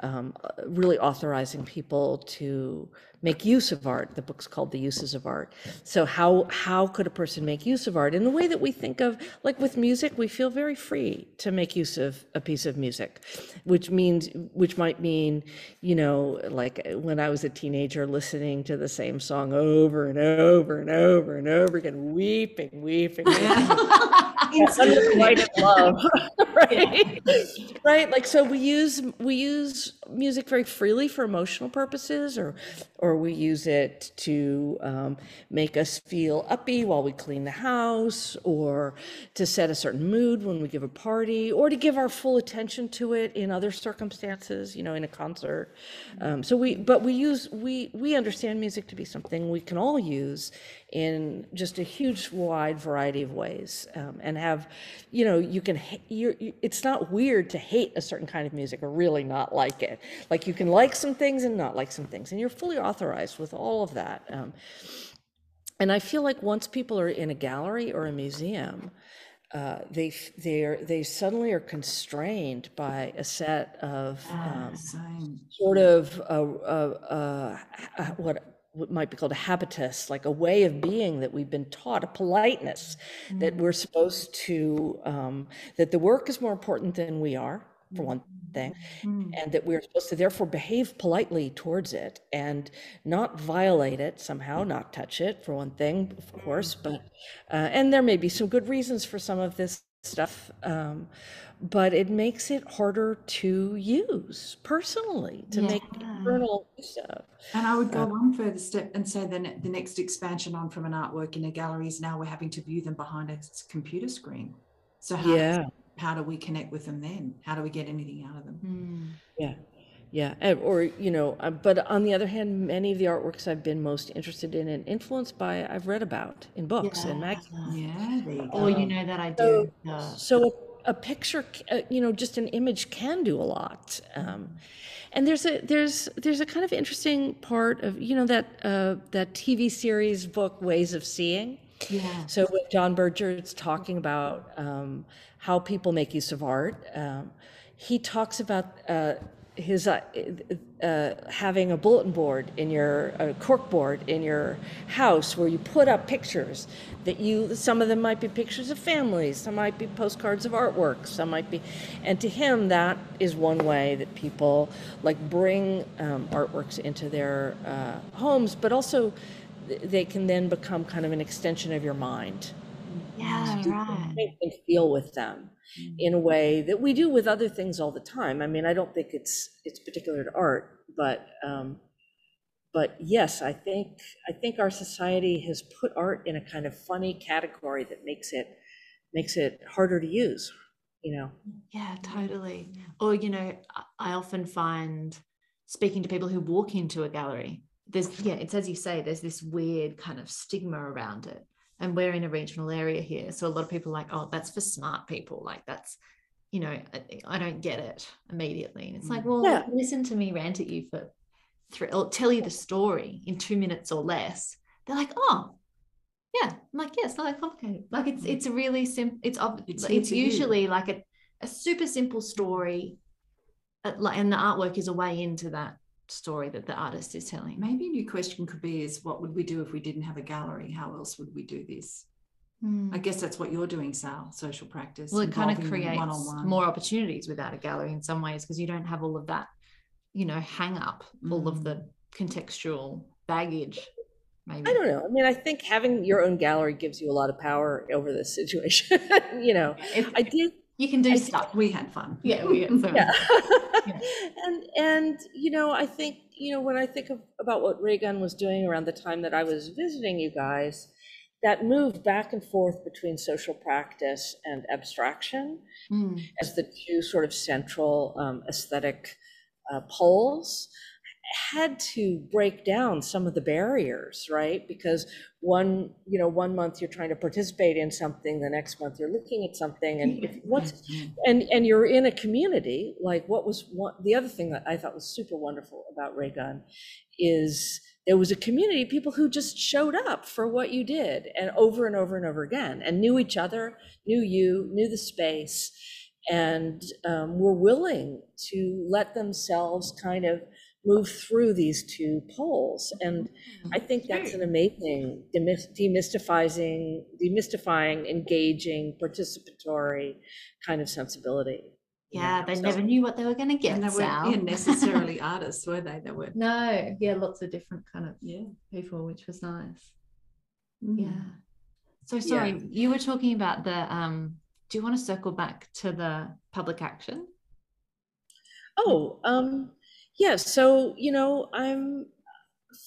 um, really authorizing people to make use of art. The book's called The Uses of Art. So, how how could a person make use of art in the way that we think of, like with music, we feel very free to make use of a piece of music, which means which might mean, you know, like when I was a teenager, listening to the same song over and over and over and over again, weeping, weeping. weeping. unrequited love right? Right like so we use we use music very freely for emotional purposes or or we use it to um, make us feel uppy while we clean the house or to set a certain mood when we give a party or to give our full attention to it in other circumstances you know in a concert. Um, so we but we use we we understand music to be something we can all use in just a huge wide variety of ways um, and have you know you can you're, you, it's not weird to hate a certain kind of music or really not like it. Like you can like some things and not like some things and you're fully authorized with all of that um, and i feel like once people are in a gallery or a museum uh, they they they suddenly are constrained by a set of um, sort of uh, uh, uh what what might be called a habitus, like a way of being that we've been taught, a politeness mm-hmm. that we're supposed to, um, that the work is more important than we are, for one thing, mm-hmm. and that we're supposed to therefore behave politely towards it and not violate it somehow, not touch it, for one thing, of course, but, uh, and there may be some good reasons for some of this stuff. Um, but it makes it harder to use personally to yeah. make internal use of. And I would go uh, one further step and say then the next expansion on from an artwork in a gallery is now we're having to view them behind a computer screen. So how, yeah. how do we connect with them then? How do we get anything out of them? Mm. Yeah. Yeah, or you know, uh, but on the other hand, many of the artworks I've been most interested in and influenced by, I've read about in books yeah. and magazines. Yeah, you oh, you know that I do. So, so a picture, uh, you know, just an image can do a lot. Um, and there's a there's there's a kind of interesting part of you know that uh, that TV series book Ways of Seeing. Yeah. So when John is talking about um, how people make use of art, um, he talks about uh, his uh, uh, having a bulletin board in your a cork board in your house where you put up pictures that you some of them might be pictures of families some might be postcards of artwork some might be and to him that is one way that people like bring um, artworks into their uh, homes but also they can then become kind of an extension of your mind yeah right and feel with them Mm. in a way that we do with other things all the time. I mean, I don't think it's it's particular to art, but um, but yes, I think I think our society has put art in a kind of funny category that makes it makes it harder to use. You know. Yeah, totally. Or you know, I often find speaking to people who walk into a gallery. There's yeah, it's as you say. There's this weird kind of stigma around it and we're in a regional area here. So a lot of people are like oh that's for smart people. Like that's you know i don't get it immediately. And it's like mm. well yeah. listen to me rant at you for three or tell you the story in two minutes or less. They're like oh yeah. I'm like yeah it's not that complicated. Like it's it's a really simple it's it's, it's usually like a, a super simple story uh, like and the artwork is a way into that story that the artist is telling. Maybe a new question could be is what would we do if we didn't have a gallery? How else would we do this? Mm. I guess that's what you're doing, Sal, social practice. Well, it kind of creates one-on-one. more opportunities without a gallery in some ways because you don't have all of that, you know, hang up, mm. all of hmm. the contextual baggage. Maybe. I don't know. I mean, I think having your own gallery gives you a lot of power over this situation. you know, if, I did you can do stuff. We had fun. Yeah, we had fun. yeah. Yeah. and and you know i think you know when i think of, about what raygun was doing around the time that i was visiting you guys that move back and forth between social practice and abstraction Mm. as the two sort of central um, aesthetic uh, poles had to break down some of the barriers right? Because one you know one month you're trying to participate in something the next month you're looking at something and if what's and and you're in a community like what was one the other thing that i thought was super wonderful about raygun is there was a community people who just showed up for what you did and over and over and over again and knew each other knew you knew the space and um, were willing to let themselves kind of move through these two poles and i think that's an amazing demystifying demystifying engaging participatory kind of sensibility Yeah, they So- never knew what they were going to get. and they weren't yeah, necessarily artists, were they? They were. No, yeah, lots of different kind of Yeah. people, which was nice. Mm. Yeah. So sorry, you were talking about the um do you want to circle back to the public action? Oh, um, yeah. So, you know, I'm,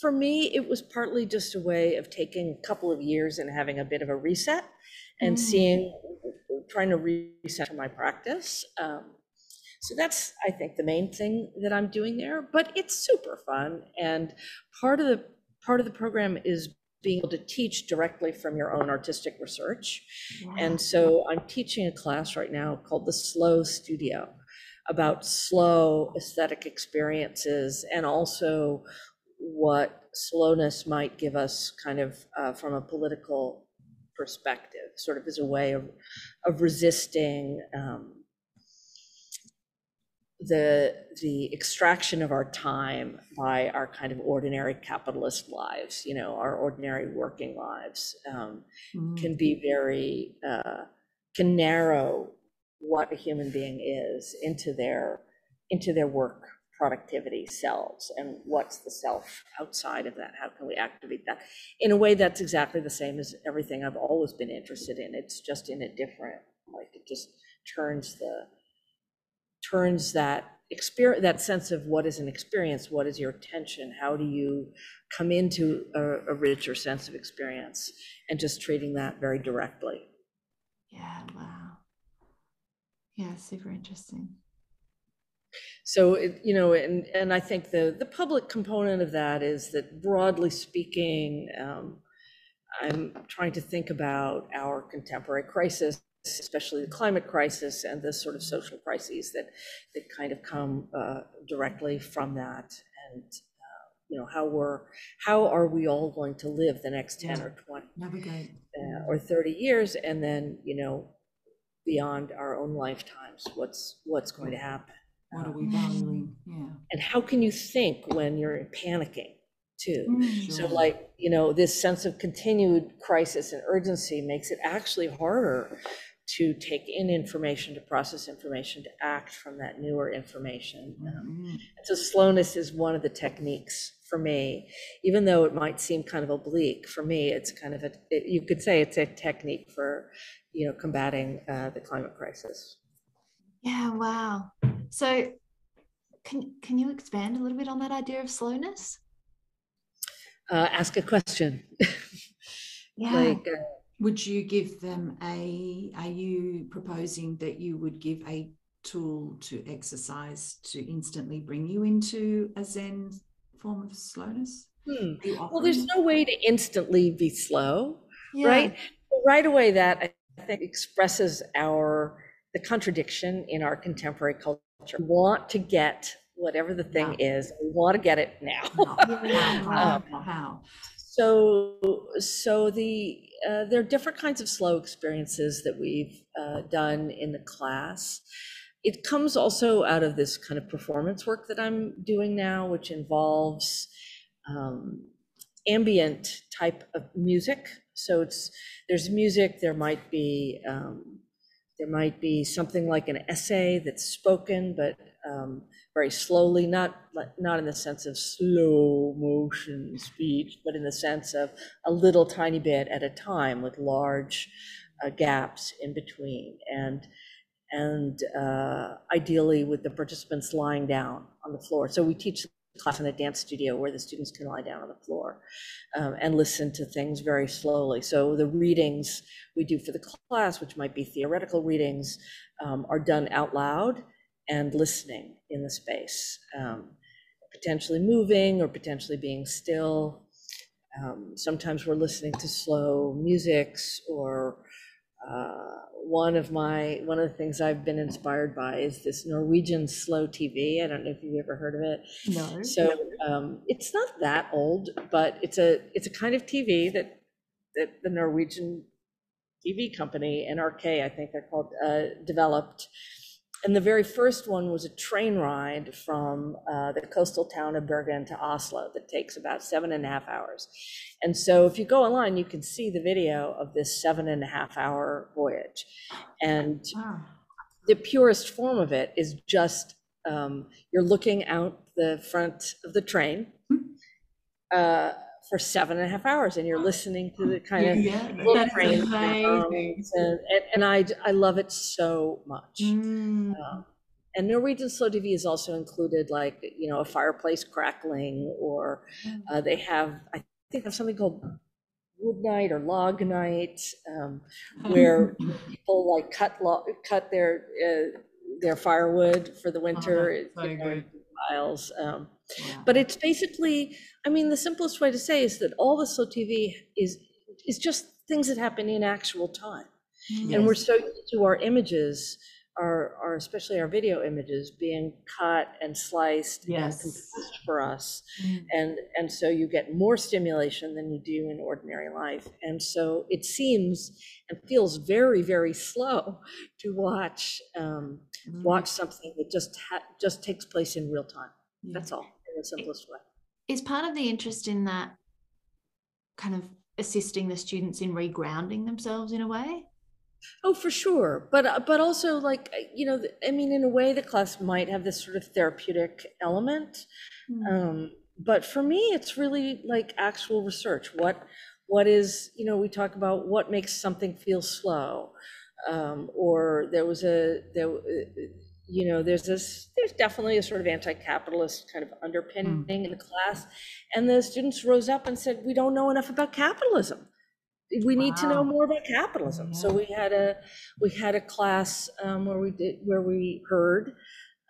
for me, it was partly just a way of taking a couple of years and having a bit of a reset and Mm. seeing, trying to reset my practice. Um, so that's, I think, the main thing that I'm doing there, but it's super fun. And part of the, part of the program is being able to teach directly from your own artistic research. And so I'm teaching a class right now called the Slow Studio about slow aesthetic experiences and also what slowness might give us kind of uh, from a political perspective, sort of as a way of, of resisting um, the the extraction of our time by our kind of ordinary capitalist lives, you know, our ordinary working lives. Um, Mm. can be very uh, can narrow what a human being is into their into their work productivity selves and what's the self outside of that? How can we activate that in a way that's exactly the same as everything i've always been interested in? It's just in a different like it just turns the turns that experience that sense of what is an experience what is your attention? How do you come into a, a richer sense of experience? And just treating that very directly. Yeah, wow. Yeah, super interesting. so it, you know and and i think the the public component of that is that broadly speaking um, i'm trying to think about our contemporary crisis especially the climate crisis and the sort of social crises that that kind of come uh, directly from that and uh, you know how we're how are we all going to live the next 10 Yeah. or 20 Navigate. uh, or 30 years and then you know beyond our own lifetimes what's what's going to happen What are Um, we valuing? Yeah. and how can you think when you're panicking too so Sure. like you know this sense of continued crisis and urgency makes it actually harder to take in information to process information to act from that newer information um, Mm. so slowness is one of the techniques for me even though it might seem kind of oblique for me it's kind of a it, you could say it's a technique for you know combating uh, the climate crisis Yeah, wow. So can can you expand a little bit on that idea of slowness? uh, ask a question Yeah. like uh, Would you give them a, are you proposing that you would give a tool to exercise to instantly bring you into a Zen form of slowness? hmm. Well there's no way to instantly be slow Yeah. right right away that i think expresses our the contradiction in our contemporary culture we want to get whatever the thing is we want to get it now? Yeah. How? So, so the uh, there are different kinds of slow experiences that we've uh, done in the class. It comes also out of this kind of performance work that I'm doing now, which involves um, ambient type of music. So it's there's music. There might be um, there might be something like an essay that's spoken, but um, very slowly, not not in the sense of slow motion speech, but in the sense of a little tiny bit at a time with large uh, gaps in between. And and uh, ideally with the participants lying down on the floor. So we teach the class in a dance studio where the students can lie down on the floor um, and listen to things very slowly. So the readings we do for the class, which might be theoretical readings, um, are done out loud and listening in the space, um, potentially moving or potentially being still. Um, sometimes we're listening to slow musics or uh, one of my one of the things I've been inspired by is this Norwegian slow TV. I don't know if you've ever heard of it. No. So um, it's not that old, but it's a it's a kind of TV that that the Norwegian TV company NRK, I think they're called, uh, developed. And the very first one was a train ride from uh, the coastal town of Bergen to Oslo that takes about seven and a half hours. And so if you go online, you can see the video of this seven and a half hour voyage. And Wow. the purest form of it is just um, you're looking out the front of the train uh, for seven and a half hours and you're listening to the kind of Yeah, little That's amazing. and, and, and I, I love it so much. Mm. Um, and Norwegian Slow TV has also included like, you know, a fireplace crackling, or uh, they have, I think, have something called wood night or log night, um, where people like cut lo- cut their uh, their firewood for the winter. that's so you know, Piles. Um, Wow. but it's basically, I mean, the simplest way to say is that all the slow TV is is just things that happen in actual time. And we're so used to our images, our, our especially our video images being cut and sliced and Yes. composed for us. Mm. And and so you get more stimulation than you do in ordinary life. And so it seems and feels very, very slow to watch um, Mm. watch something that just ha- just takes place in real time. Yeah. That's all in the simplest way. Is part of the interest in that kind of assisting the students in regrounding themselves in a way? Oh, for sure. But uh, but also like uh, you know, I mean, in a way, the class might have this sort of therapeutic element. Um, but for me, it's really like actual research. What what is you know we talk about what makes something feel slow, um, or there was a there. uh, You know, there's this, there's definitely a sort of anti-capitalist kind of underpinning in the class. And the students rose up and said, we don't know enough about capitalism. We need to know more about capitalism. So we had a, we had a class um, where we did, where we heard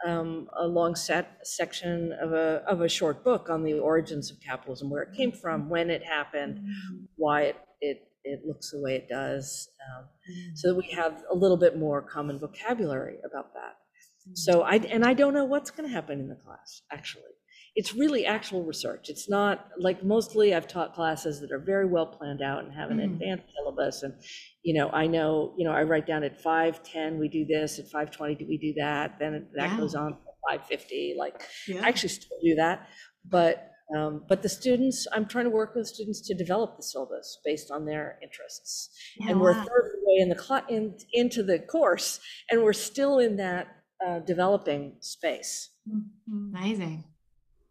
um, a long set section of a, of a short book on the origins of capitalism, where it came from, when it happened, why it, it, it looks the way it does. Um, so that we have a little bit more common vocabulary about that. So I, and I don't know what's going to happen in the class, actually. It's really actual research. It's not like mostly I've taught classes that are very well planned out and have an Mm. advanced syllabus. And, you know, I know, you know, I write down at 5:10, we do this, at 5:20, we do that, then that Wow. goes on to 5:50, like Yeah. I actually still do that, but, um, but the students, I'm trying to work with students to develop the syllabus based on their interests. Yeah, And we're wow. third the way in the, in, into the course, and we're still in that uh, developing space. Amazing.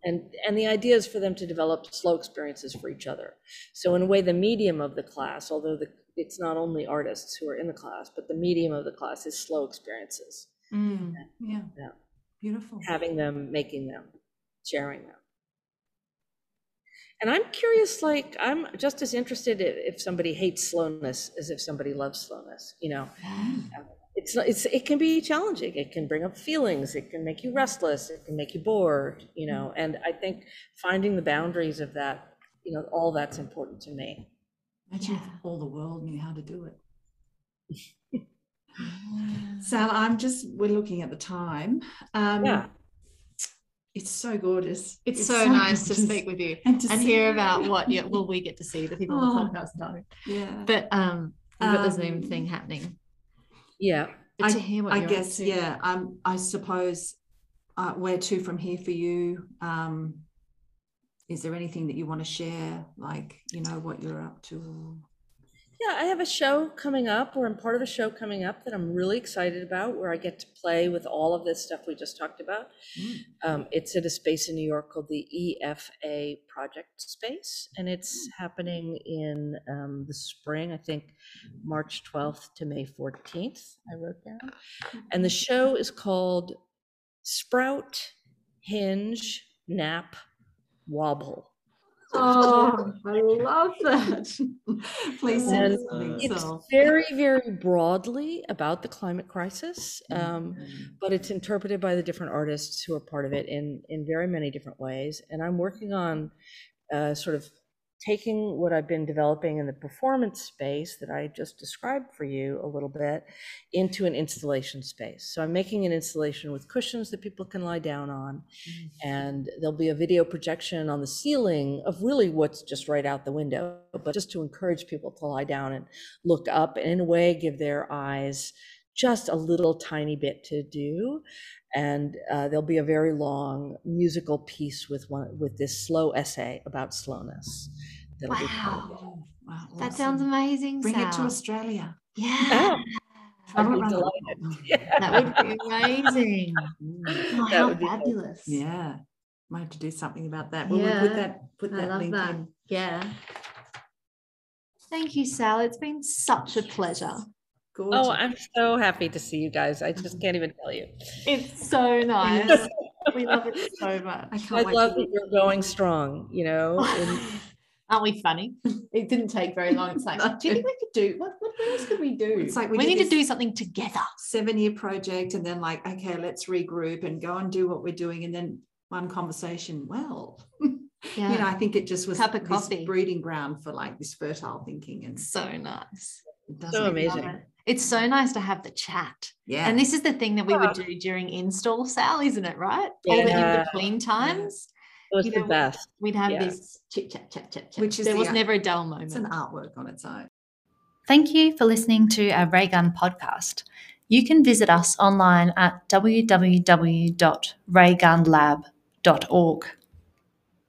And, and the idea is for them to develop slow experiences for each other. So in a way, the medium of the class, although the, it's not only artists who are in the class, but the medium of the class is slow experiences, Mm. Yeah. Yeah. Beautiful. having them, making them, sharing them. And I'm curious, like, I'm just as interested i- if somebody hates slowness as if somebody loves slowness, you know? Mm. Um, it's, it's, it can be challenging. It can bring up feelings. It can make you restless. It can make you bored, you know? Mm. And I think finding the boundaries of that, you know, all that's important to me. Imagine Yeah. if all the world knew how to do it. Sal, I'm just, we're looking at the time. Um, Yeah. It's so gorgeous. It's, so, nice to speak with you and, to and hear you. about what yeah, well we get to see the people on Oh. the podcast don't. Yeah. But um we've got the Zoom Um, thing happening. Yeah. But to hear what I guess, yeah. Um, I suppose uh, where to from here for you? Um, is there anything that you want to share, like you know what you're up to? Yeah, I have a show coming up, or I'm part of a show coming up that I'm really excited about, where I get to play with all of this stuff we just talked about. Mm. Um, it's at a space in New York called the EFA Project Space, and it's happening in um, the spring, I think March 12th to May 14th, I wrote down. And the show is called Sprout, Hinge, Nap, Wobble. Oh, I love that. Please And send something. It's So- very, very broadly about the climate crisis, um, Mm. but it's interpreted by the different artists who are part of it in in very many different ways. And I'm working on uh, sort of taking what I've been developing in the performance space that I just described for you a little bit into an installation space. So I'm making an installation with cushions that people can lie down on, mm-hmm. and there'll be a video projection on the ceiling of really what's just right out the window, but just to encourage people to lie down and look up and in a way give their eyes just a little tiny bit to do and uh, there'll be a very long musical piece with one with this slow essay about slowness that'll be part of it. Wow. Wow, That awesome. sounds amazing. Bring it to Australia. Yeah. Oh, I'd be delighted. Yeah. That would be amazing. Oh, That how would be great. fabulous. Yeah, might have to do something about that. Well, we'll Yeah, put that put I that love link that. in. Yeah. Thank you, Sal. It's been such a pleasure. Oh, Gorgeous. Oh, I'm so happy to see you guys. I just can't even tell you. It's so nice. we love it so much. I I love that you're going strong, you know. and- Aren't we funny? It didn't take very long. It's like, No. do you think we could do what, what else could we do? It's like we we, need to do something together. seven year project and then like okay let's regroup and go and do what we're doing and then one conversation well Yeah. you know i think it just was Cup of this coffee. breeding ground for like this fertile thinking and so nice. it does So make- amazing. Love it. It's so nice to have the chat. yeah And this is the thing that we would Oh. do during install, Sal, isn't it? Right? All the in between times, It was You the know, best. we'd have Yeah. this chit chat, chat, chat, chat. Which is there the- was never a dull moment. it's an artwork on its own Thank you for listening to our Raygun podcast. You can visit us online at www.raygunlab.org.